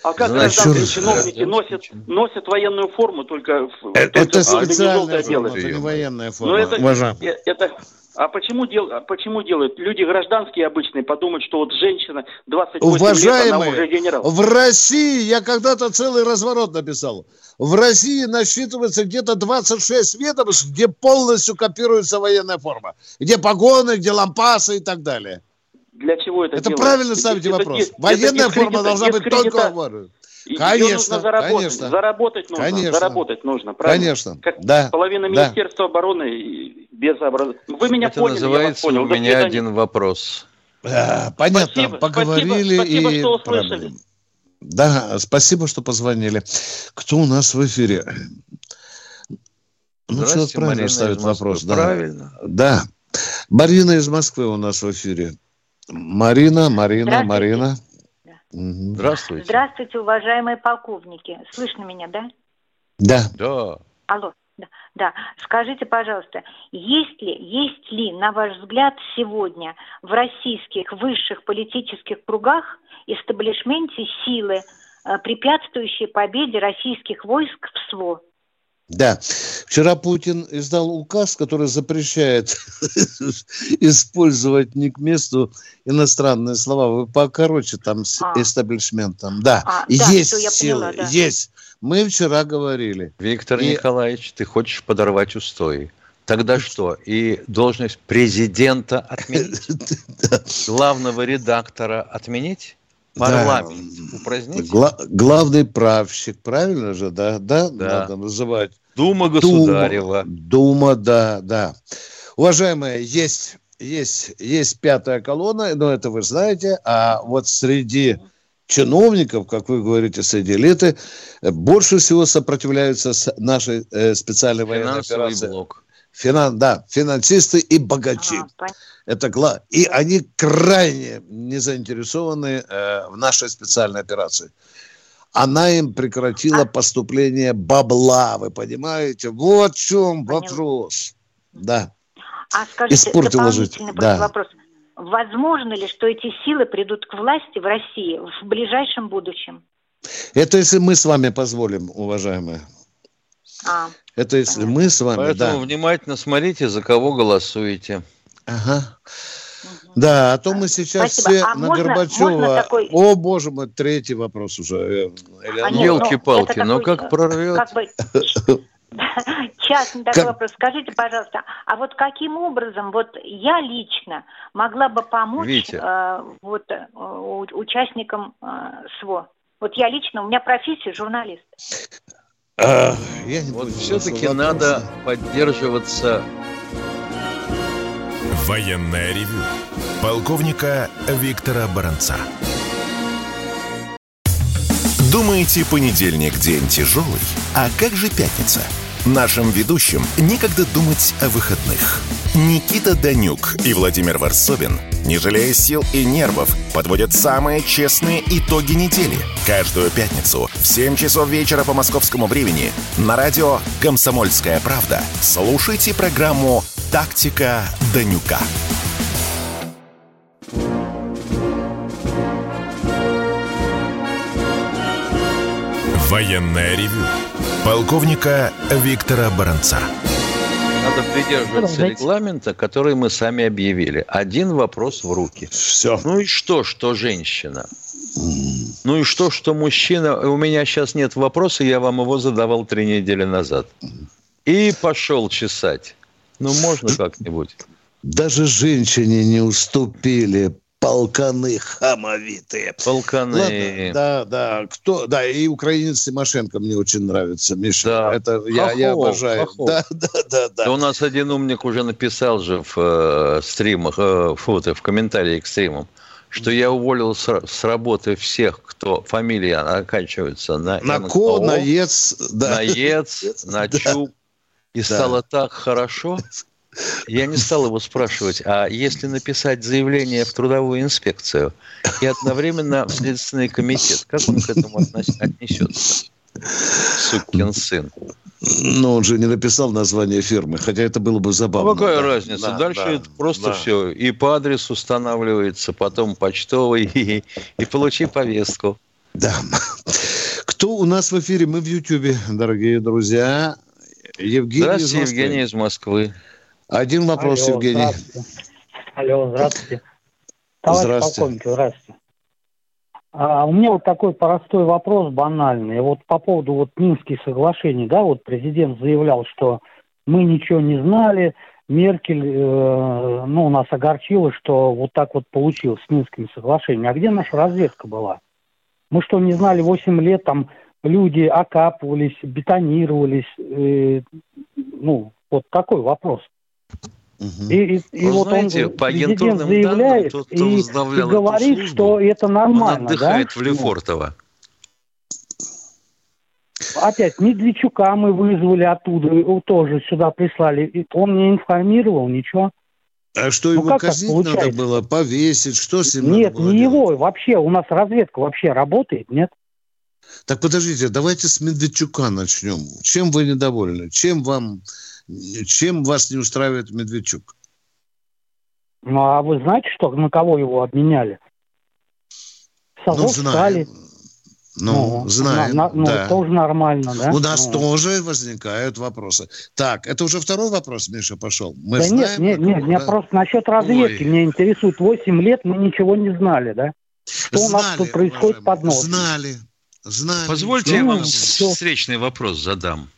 А как Значит, гражданские чиновники носят, носят военную форму, только, это, только это специальная форма, это не военная форма. Но это, э, это, а почему, дел, а почему делают? Люди гражданские обычные подумают, что вот женщина 28 Уважаемые, лет, она уже генерал. в России, я когда-то целый разворот написал, в России насчитывается где-то 26 ведомств, где полностью копируется военная форма. Где погоны, где лампасы и так далее. Для чего это Это делается? правильно ставите это, вопрос. Это, Военная это форма должна быть только в Конечно, нужно заработать. конечно. Заработать нужно. Конечно. Заработать нужно, правильно? Конечно. Как да. Половина да. Министерства обороны без образования. Вы меня Это поняли, называется я вас понял. у меня один вопрос. А, понятно, спасибо, поговорили спасибо, спасибо, и... что услышали. Да, спасибо, что позвонили. Кто у нас в эфире? Ну, человек правильно Марина ставит вопрос. Да. Правильно. Да. Марина из Москвы у нас в эфире. Марина, Марина, Марина. Здравствуйте. Здравствуйте, уважаемые полковники. Слышно меня, да? Да. Да. Алло. Да, да. Скажите, пожалуйста, есть ли, есть ли, на ваш взгляд, сегодня в российских высших политических кругах истеблишменте силы, э, препятствующие победе российских войск в СВО? Да. Вчера Путин издал указ, который запрещает *laughs* использовать не к месту иностранные слова. Вы покороче там с а. эстаблишментом. Да. А, есть да, силы, поняла, да. есть. Мы вчера говорили. Виктор и... Николаевич, ты хочешь подорвать устои. Тогда что? И должность президента отменить? *laughs* Главного редактора отменить? Парламент да. упразднить? Гла- главный правщик, правильно же, да? Да, да. надо называть. Дума Государева. Дума, Дума, да, да. Уважаемые, есть, есть, есть пятая колонна, но это вы знаете, а вот среди чиновников, как вы говорите, среди элиты, больше всего сопротивляются нашей э, специальной военной операции. Блок. Финан, да, финансисты и богачи. А, это гла... И они крайне не заинтересованы э, в нашей специальной операции. Она им прекратила а... поступление бабла, вы понимаете? Вот в чем Понял. вопрос. Да. А скажите, Испортила жить. Да. вопрос. Возможно ли, что эти силы придут к власти в России в ближайшем будущем? Это если мы с вами позволим, уважаемые. А, Это если мы с вами, Поэтому да. внимательно смотрите, за кого голосуете. Ага. Да, а то мы сейчас Спасибо. все а на можно, Горбачева. Можно такой... О, боже мой, третий вопрос уже. А Елки-палки, ну, но такой, как прорвет? Как бы... *laughs* Частный такой как... вопрос. Скажите, пожалуйста, а вот каким образом вот я лично могла бы помочь э, вот э, участникам э, СВО? Вот я лично, у меня профессия журналист. А, я не вот все-таки надо поддерживаться Военное ревю полковника Виктора Баранца. Думаете, понедельник день тяжелый? А как же пятница? Нашим ведущим некогда думать о выходных. Никита Данюк и Владимир Варсобин, не жалея сил и нервов, подводят самые честные итоги недели. Каждую пятницу в 7 часов вечера по московскому времени на радио «Комсомольская правда» слушайте программу «Тактика Данюка». Военная ревю. Полковника Виктора Баранца. Надо придерживаться регламента, который мы сами объявили. Один вопрос в руки. Все. Ну и что, что женщина? Ну и что, что мужчина? У меня сейчас нет вопроса, я вам его задавал три недели назад. И пошел чесать. Ну, можно как-нибудь? Даже женщине не уступили полканы хамовитые. Полканы. Ладно, да, да. Кто, да, и украинец Тимошенко мне очень нравится, Миша. Да. Это я, Хохол, я обожаю. Хохол. Да, да, да, да. У нас один умник уже написал же в э, стримах, э, фото, в комментарии к стримам, что я уволил с, с работы всех, кто фамилия оканчивается на На ко, на ец, да. На ец, *laughs* на чуб. И да. стало так хорошо, *laughs* я не стал его спрашивать, а если написать заявление в трудовую инспекцию и одновременно в Следственный комитет, как он к этому отнесется? Сукин сын. Но он же не написал название фирмы, хотя это было бы забавно. А какая да. разница? Да, Дальше да, это просто да. все. И по адресу устанавливается, потом почтовый, *laughs* и, и получи повестку. Да. Кто у нас в эфире? Мы в Ютьюбе, дорогие друзья. Евгений Здравствуйте, из Евгений из Москвы. Один вопрос, Алло, Евгений. Здравствуйте. Алло, здравствуйте. Товарищ здравствуйте. полковник, здравствуйте. А, у меня вот такой простой вопрос, банальный. Вот по поводу вот Минских соглашений, да, вот президент заявлял, что мы ничего не знали, Меркель, э, ну, нас огорчила, что вот так вот получилось с Минскими соглашениями. А где наша разведка была? Мы что, не знали 8 лет, там люди окапывались, бетонировались, э, ну, вот такой вопрос. И, и, и вот знаете, он, по агентурным заявляет данным, тот, кто и, и говорит, службу, что это нормально. Он отдыхает да? в Лефортово. Опять Медведчука мы вызвали оттуда, его тоже сюда прислали. И он не информировал, ничего. А что ну, его казнить надо было, повесить, что с ним Нет, не делать? его, вообще, у нас разведка вообще работает, нет? Так подождите, давайте с Медведчука начнем. Чем вы недовольны? Чем вам чем вас не устраивает Медведчук? Ну, а вы знаете, что на кого его обменяли? Совок ну, знаем. Ну, ну, знаем, на, ну, да. тоже нормально, да? У нас ну. тоже возникают вопросы. Так, это уже второй вопрос, Миша, пошел. Мы да знаем, нет, нет, нет, да? меня просто насчет разведки. Ой. Меня интересует, 8 лет мы ничего не знали, да? Что знали, у нас тут происходит под носом? Знали, знали. Позвольте ну, я вам все. встречный вопрос задам.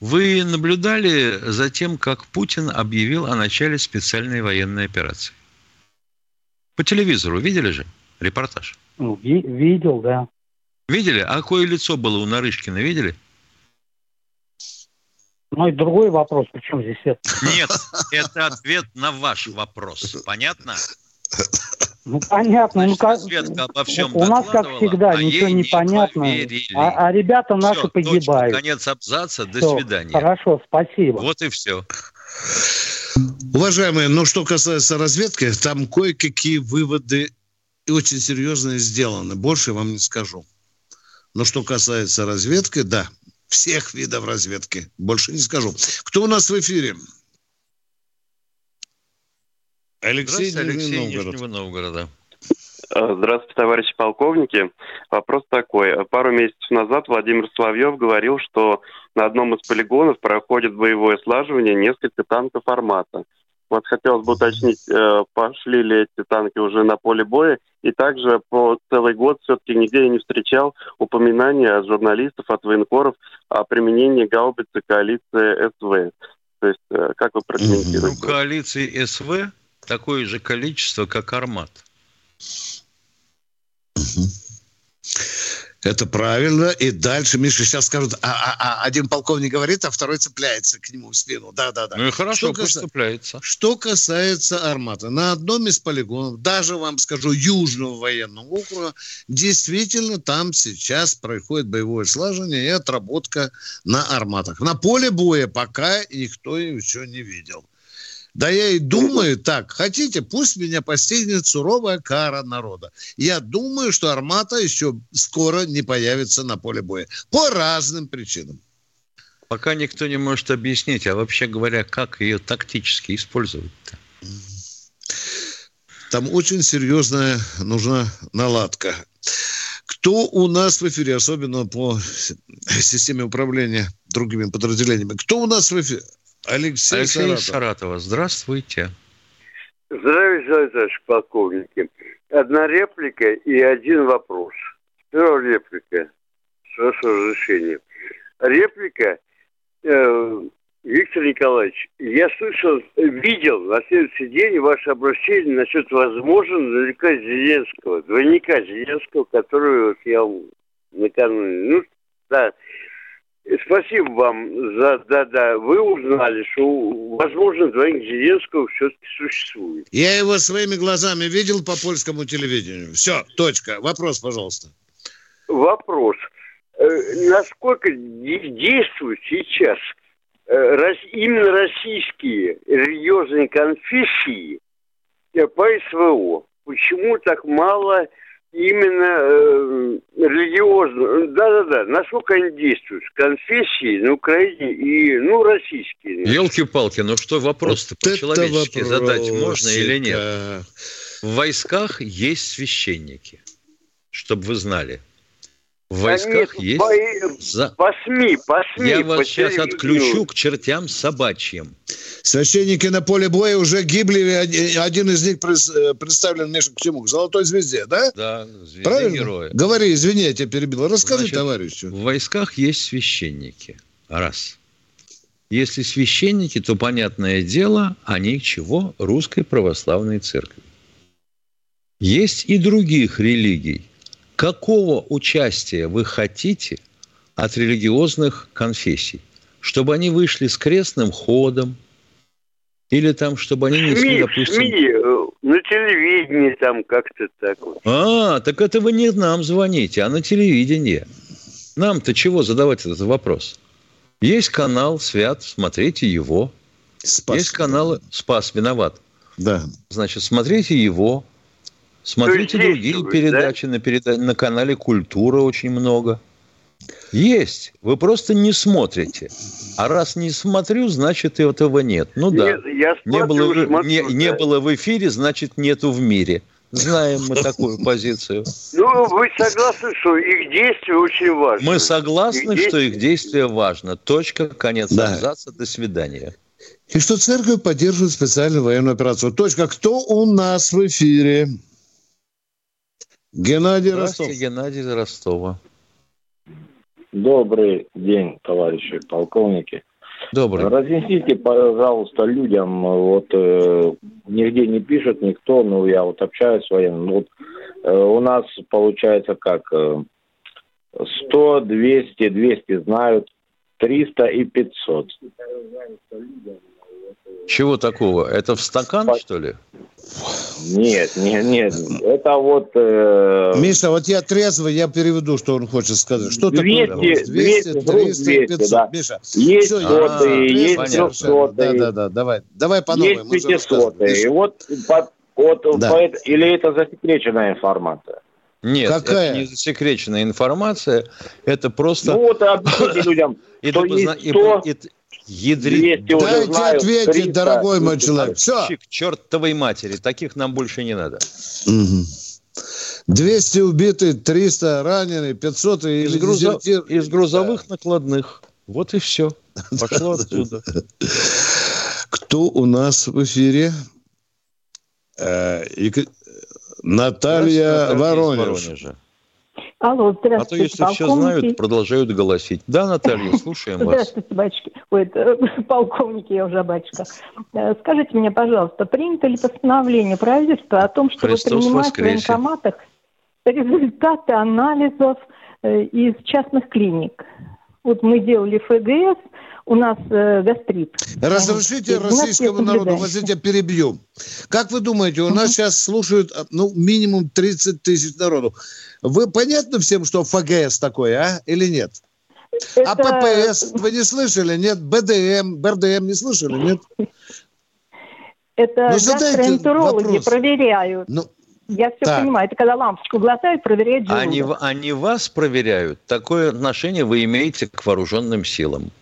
Вы наблюдали за тем, как Путин объявил о начале специальной военной операции? По телевизору видели же репортаж? Ну, видел, да. Видели? А какое лицо было у Нарышкина, видели? Ну и другой вопрос, причем здесь это? Нет, это ответ на ваш вопрос. Понятно? Ну, понятно. Значит, ну, как... Светка обо всем У нас, как всегда, а ничего не понятно. А, а ребята наши все, погибают. Точка, конец абзаца. До все, свидания. Хорошо, спасибо. Вот и все. Уважаемые, ну, что касается разведки, там кое-какие выводы и очень серьезные сделаны. Больше вам не скажу. Но что касается разведки, да, всех видов разведки. Больше не скажу. Кто у нас в эфире? Алексей, Алексей Нижнего Новгорода. А, здравствуйте, товарищи полковники. Вопрос такой. Пару месяцев назад Владимир Соловьев говорил, что на одном из полигонов проходит боевое слаживание несколько танков «Армата». Вот хотелось бы уточнить, э, пошли ли эти танки уже на поле боя, и также по целый год все-таки нигде я не встречал упоминания от журналистов, от военкоров о применении гаубицы коалиции СВ. То есть, э, как вы прокомментируете? Ну, коалиции СВ такое же количество, как армат. Это правильно. И дальше Миша сейчас скажут, а, а, а один полковник говорит, а второй цепляется к нему в спину. Да, да, да. Ну и хорошо, что пусть каса... цепляется. Что касается арматы, на одном из полигонов, даже вам скажу, Южного военного округа, действительно там сейчас происходит боевое слаживание и отработка на арматах. На поле боя пока никто еще не видел. Да я и думаю так, хотите, пусть меня постигнет суровая кара народа. Я думаю, что Армата еще скоро не появится на поле боя. По разным причинам. Пока никто не может объяснить, а вообще говоря, как ее тактически использовать-то? Там очень серьезная нужна наладка. Кто у нас в эфире, особенно по системе управления другими подразделениями? Кто у нас в эфире? Алексей, Алексей Саратов. Саратова. Здравствуйте. Здравия желаю, полковники. Одна реплика и один вопрос. Первая реплика, с вашего разрешения. Реплика, э, Виктор Николаевич, я слышал, видел на следующий день ваше обращение насчет возможного двойника Зеленского, двойника Зеленского, который вот я накануне, ну, да, Спасибо вам за да-да. Вы узнали, что, возможно, двойник Зеленского все-таки существует. Я его своими глазами видел по польскому телевидению. Все, точка. Вопрос, пожалуйста. Вопрос. Э, насколько действуют сейчас э, именно российские религиозные конфессии э, по СВО? Почему так мало именно э, религиозно, да-да-да, насколько они действуют, конфессии на Украине и, ну, российские. Елки-палки, ну что вопрос-то вот по-человечески задать можно или нет? В войсках есть священники, чтобы вы знали. В войсках Они есть... По, за... по СМИ, по СМИ. Я вас сейчас отключу к чертям собачьим. Священники на поле боя уже гибли, один из них э, представлен, Миша, к чему? К золотой звезде, да? Да, звезде Правильно? героя. Говори, извини, я тебя перебил. Расскажи Значит, товарищу. В войсках есть священники. Раз. Если священники, то, понятное дело, они чего? Русской православной церкви. Есть и других религий – какого участия вы хотите от религиозных конфессий? Чтобы они вышли с крестным ходом, или там, чтобы они несли, СМИ, допустим... СМИ, э, на телевидении там как-то так вот. А, так это вы не нам звоните, а на телевидении. Нам-то чего задавать этот вопрос? Есть канал «Свят», смотрите его. Спас. Есть канал «Спас», виноват. Да. Значит, смотрите его. Смотрите другие передачи да? на, переда... на канале Культура очень много. Есть. Вы просто не смотрите. А раз не смотрю, значит этого нет. Ну да. Нет, я смотрю, не, было, смотрю, не, да. не было в эфире, значит нету в мире. Знаем мы такую *laughs* позицию. Ну, вы согласны, что их действие очень важно? Мы согласны, их что их действие важно. Точка, конец да. абзаца, до свидания. И что церковь поддерживает специальную военную операцию. Точка. Кто у нас в эфире? Геннадий Ростов. Геннадий Ростова. Добрый день, товарищи полковники. Добрый. Разъясните, пожалуйста, людям, вот э, нигде не пишет никто, но я вот общаюсь с военным. Вот э, у нас получается как э, 100, 200, 200 знают, 300 и 500. Чего такого? Это в стакан, По... что ли? Нет, нет, нет. Это вот... Э... Миша, вот я трезвый, я переведу, что он хочет сказать. Что 200, такое? 200, 200 300, 200, 500. Да. Миша, есть все, сотые, есть трехсотые. Да, да, да, давай, давай по новой. Есть пятисотые. И вот, по, вот да. по, или это засекреченная информация? Нет, Какая? это не засекреченная информация, это просто... Ну вот объясните *laughs* людям, что есть 100, Ядрит. Дайте знают, ответить, 300, дорогой мой человек. Все. К чертовой матери. Таких нам больше не надо. Угу. 200 убиты, 300 ранены, 500 из, грузо... из грузовых да. накладных. Вот и все. *laughs* Пошло отсюда. Кто у нас в эфире? Э, Наталья Воронеж. Алло, здравствуйте, А то, если полковники. все знают, продолжают голосить. Да, Наталья, *laughs* слушаем вас. Здравствуйте, батюшки. Ой, это, *laughs* полковники, я уже батюшка. Э, скажите мне, пожалуйста, принято ли постановление правительства о том, чтобы Христос принимать воскресе. в военкоматах результаты анализов э, из частных клиник. Вот мы делали ФГС, у нас э, гастрит. Разрешите российскому народу, вот я перебью. Как вы думаете, у нас сейчас слушают а, ну, минимум 30 тысяч народу. Вы понятно всем, что ФГС такое, а? Или нет? А Это... А ППС вы не слышали, нет? БДМ, БРДМ не слышали, нет? Это ну, гастроэнтерологи проверяют. Ну, я все так. понимаю. Это когда лампочку глотают, проверяют желудок. Они, они вас проверяют? Такое отношение вы имеете к вооруженным силам?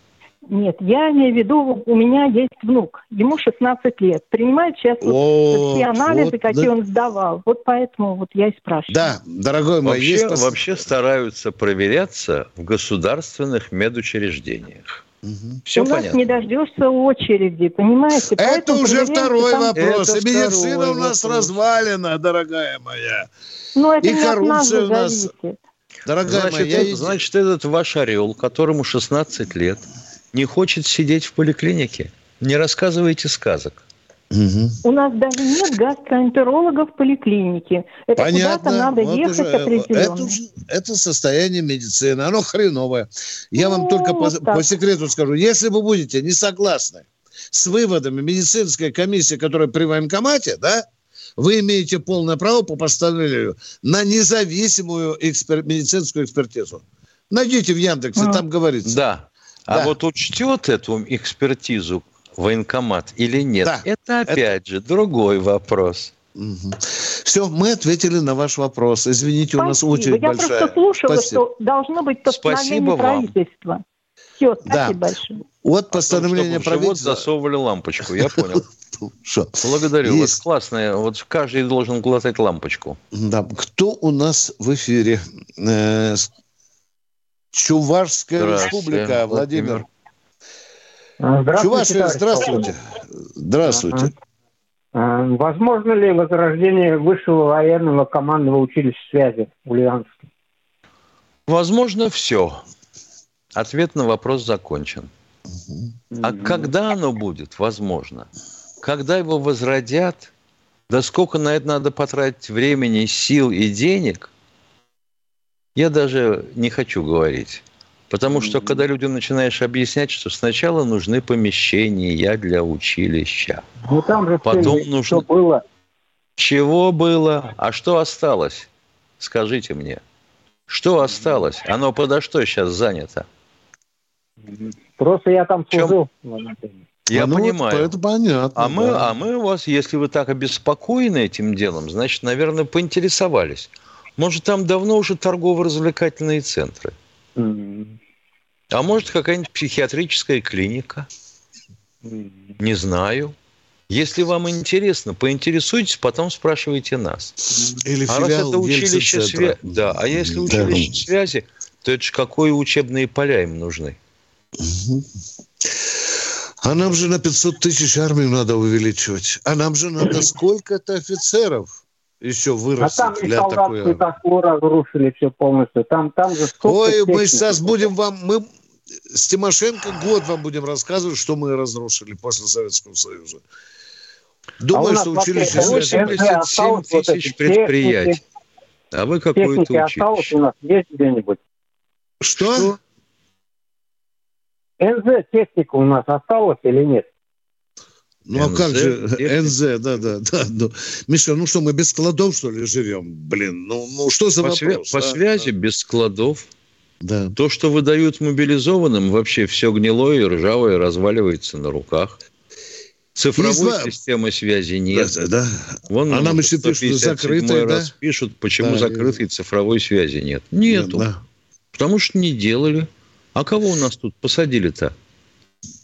Нет, я имею в виду, у меня есть внук, ему 16 лет, принимает сейчас вот все анализы, вот, какие да. он сдавал. Вот поэтому вот я и спрашиваю. Да, дорогой мой, вообще, есть... Вообще стараются проверяться в государственных медучреждениях. Угу. Все у понятно. нас не дождешься очереди, понимаете? Это уже второй там... вопрос. Это И медицина у нас вопрос. развалена, дорогая моя. Ну, это И коррупция у нас... Зависит. Дорогая значит, моя, я... значит, этот ваш орел, которому 16 лет, не хочет сидеть в поликлинике. Не рассказывайте сказок. Угу. У нас даже нет гастроэнтерологов в поликлинике. Это Понятно. куда-то надо вот ехать уже, определенно. Это, это состояние медицины, оно хреновое. Я ну, вам только по, по секрету скажу, если вы будете не согласны с выводами медицинской комиссии, которая при военкомате, да, вы имеете полное право по постановлению на независимую экспер... медицинскую экспертизу. Найдите в Яндексе, а. там говорится. Да. А да. вот учтет эту экспертизу военкомат или нет, да. это опять это... же другой вопрос. Угу. Все, мы ответили на ваш вопрос. Извините, Спасибо. у нас очередь Я большая. Я просто слушала, спасибо. что должно быть постановление правительства. Все, спасибо да. большое. Вот постановление том, правительства. Вот засовывали лампочку, я понял. *laughs* Что? Благодарю Есть. вас. Классное. Вот каждый должен глотать лампочку. Да. Кто у нас в эфире? Чувашская республика, Владимир. Здравствуйте, Чувашия, здравствуйте. Здравствуйте. А, возможно ли возрождение высшего военного командного училища связи в Ульяновске? Возможно, все. Ответ на вопрос закончен. А когда оно будет? Возможно. Когда его возродят, да сколько на это надо потратить времени, сил и денег, я даже не хочу говорить. Потому что когда людям начинаешь объяснять, что сначала нужны помещения для училища. Ну там же потом нужно... что было. Чего было? А что осталось? Скажите мне. Что осталось? Оно подо что сейчас занято? Просто я там служил. Я а ну, понимаю. Это понятно. А, да. мы, а мы у вас, если вы так обеспокоены этим делом, значит, наверное, поинтересовались. Может, там давно уже торгово-развлекательные центры? Mm-hmm. А может, какая-нибудь психиатрическая клиника? Mm-hmm. Не знаю. Если вам интересно, поинтересуйтесь, потом спрашивайте нас. Или а раз это училище связи, да, а если училище да. связи, то это же какие учебные поля им нужны? А нам же на 500 тысяч армию надо увеличивать. А нам же надо *clears throat* сколько-то офицеров еще вырастет. А там и солдатскую такую разрушили все полностью. Там, там же Ой, мы сейчас будем вам... Мы с Тимошенко год вам будем рассказывать, что мы разрушили после Советского Союза. Думаю, а что училище... 87 тысяч вот предприятий. А вы какое-то училище. у нас есть где-нибудь? Что? что? НЗ техника у нас осталась или нет? Ну НЗ, а как же НЗ, да, да, да. Ну, Миша, ну что, мы без складов, что ли, живем? Блин, ну, ну что за по вопрос? Свя- а? По связи да. без складов. Да. То, что выдают мобилизованным, вообще все гнилое, ржавое, разваливается на руках. Цифровой Есть... системы связи нет. Да, да. Вон а нам еще пишут, закрытые, раз да? пишут, почему да, закрытой цифровой связи нет. Нету. Да. Потому что не делали. А кого у нас тут посадили-то?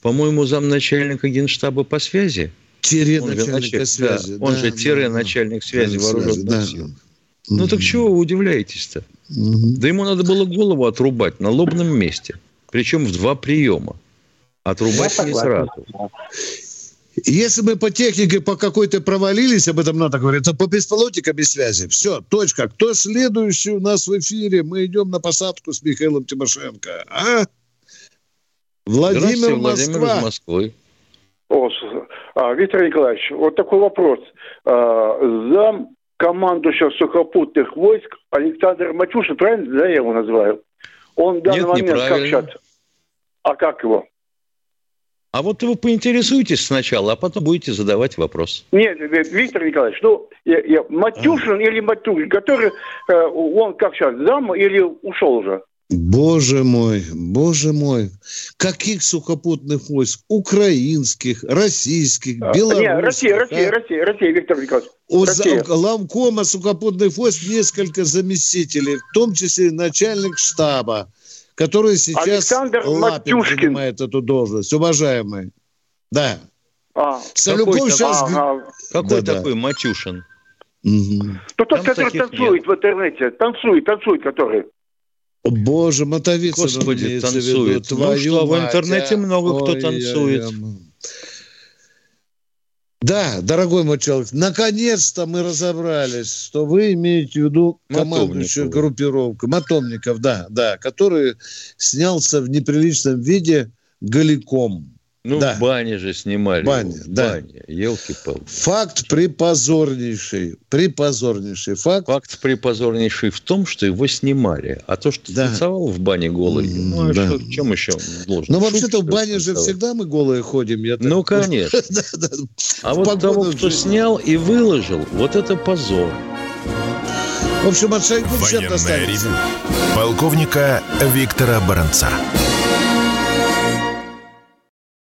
По-моему, замначальника генштаба по связи. Тире он начальника же, связи. Да, он же тире да, начальник связи да, вооруженных да. сил. Ну так чего вы удивляетесь-то? Угу. Да ему надо было голову отрубать на лобном месте. Причем в два приема. Отрубать не сразу. Если мы по технике по какой-то провалились, об этом надо говорить, то по бесполотика без связи. Все, точка. Кто следующий у нас в эфире? Мы идем на посадку с Михаилом Тимошенко. А? Владимир, Москва. Владимир из Москвы. О, а, Виктор Николаевич, вот такой вопрос. А, зам командующего сухопутных войск Александр Мачушин, правильно да, я его называю? Он в данный Нет, момент как сейчас? А как его? А вот вы поинтересуйтесь сначала, а потом будете задавать вопрос. Нет, э, Виктор Николаевич, ну, я, я- Матюшин или Матюшин, который, э, он как сейчас, зам или ушел уже? Боже мой, боже мой. Каких сухопутных войск? Украинских, российских, А, белорусских. Нет, Россия, а? Россия, Россия, Россия, Виктор Николаевич. У Россия. Лавкома сухопутных войск несколько заместителей, в том числе начальник штаба, который сейчас Александр Лапин Матюшкин. занимает эту должность. Уважаемый. Да. А, Солюков Какой сейчас... такой- ага. Какой Да-да. такой Матюшин? Мгм. Ну, тот, Там который танцует в интернете, танцует, танцует, который. Боже, Мотовицын Господи, в танцует. виду. Ну Твою что, в мать, интернете а? много кто Ой, танцует. ой, ой. Да, дорогой мой человек, наконец-то мы разобрались, что вы имеете в виду командующую группировку. Мотовников, да, да, который снялся в неприличном виде голиком. Ну, Да. в бане же снимали. Бане, его, да. бане. Елки-палки. Факт припозорнейший, припозорнейший факт. Факт припозорнейший в том, что его снимали. А то, что Да. танцевал в бане голый, ну, а да. что, в чем еще должен? Шутки, вообще-то в бане же всегда мы голые ходим. Я так- Ну, конечно. *laughs* А вот того, кто снял и выложил, вот это позор. В общем, от Шойгу достанется. ревю полковника Виктора Баранца.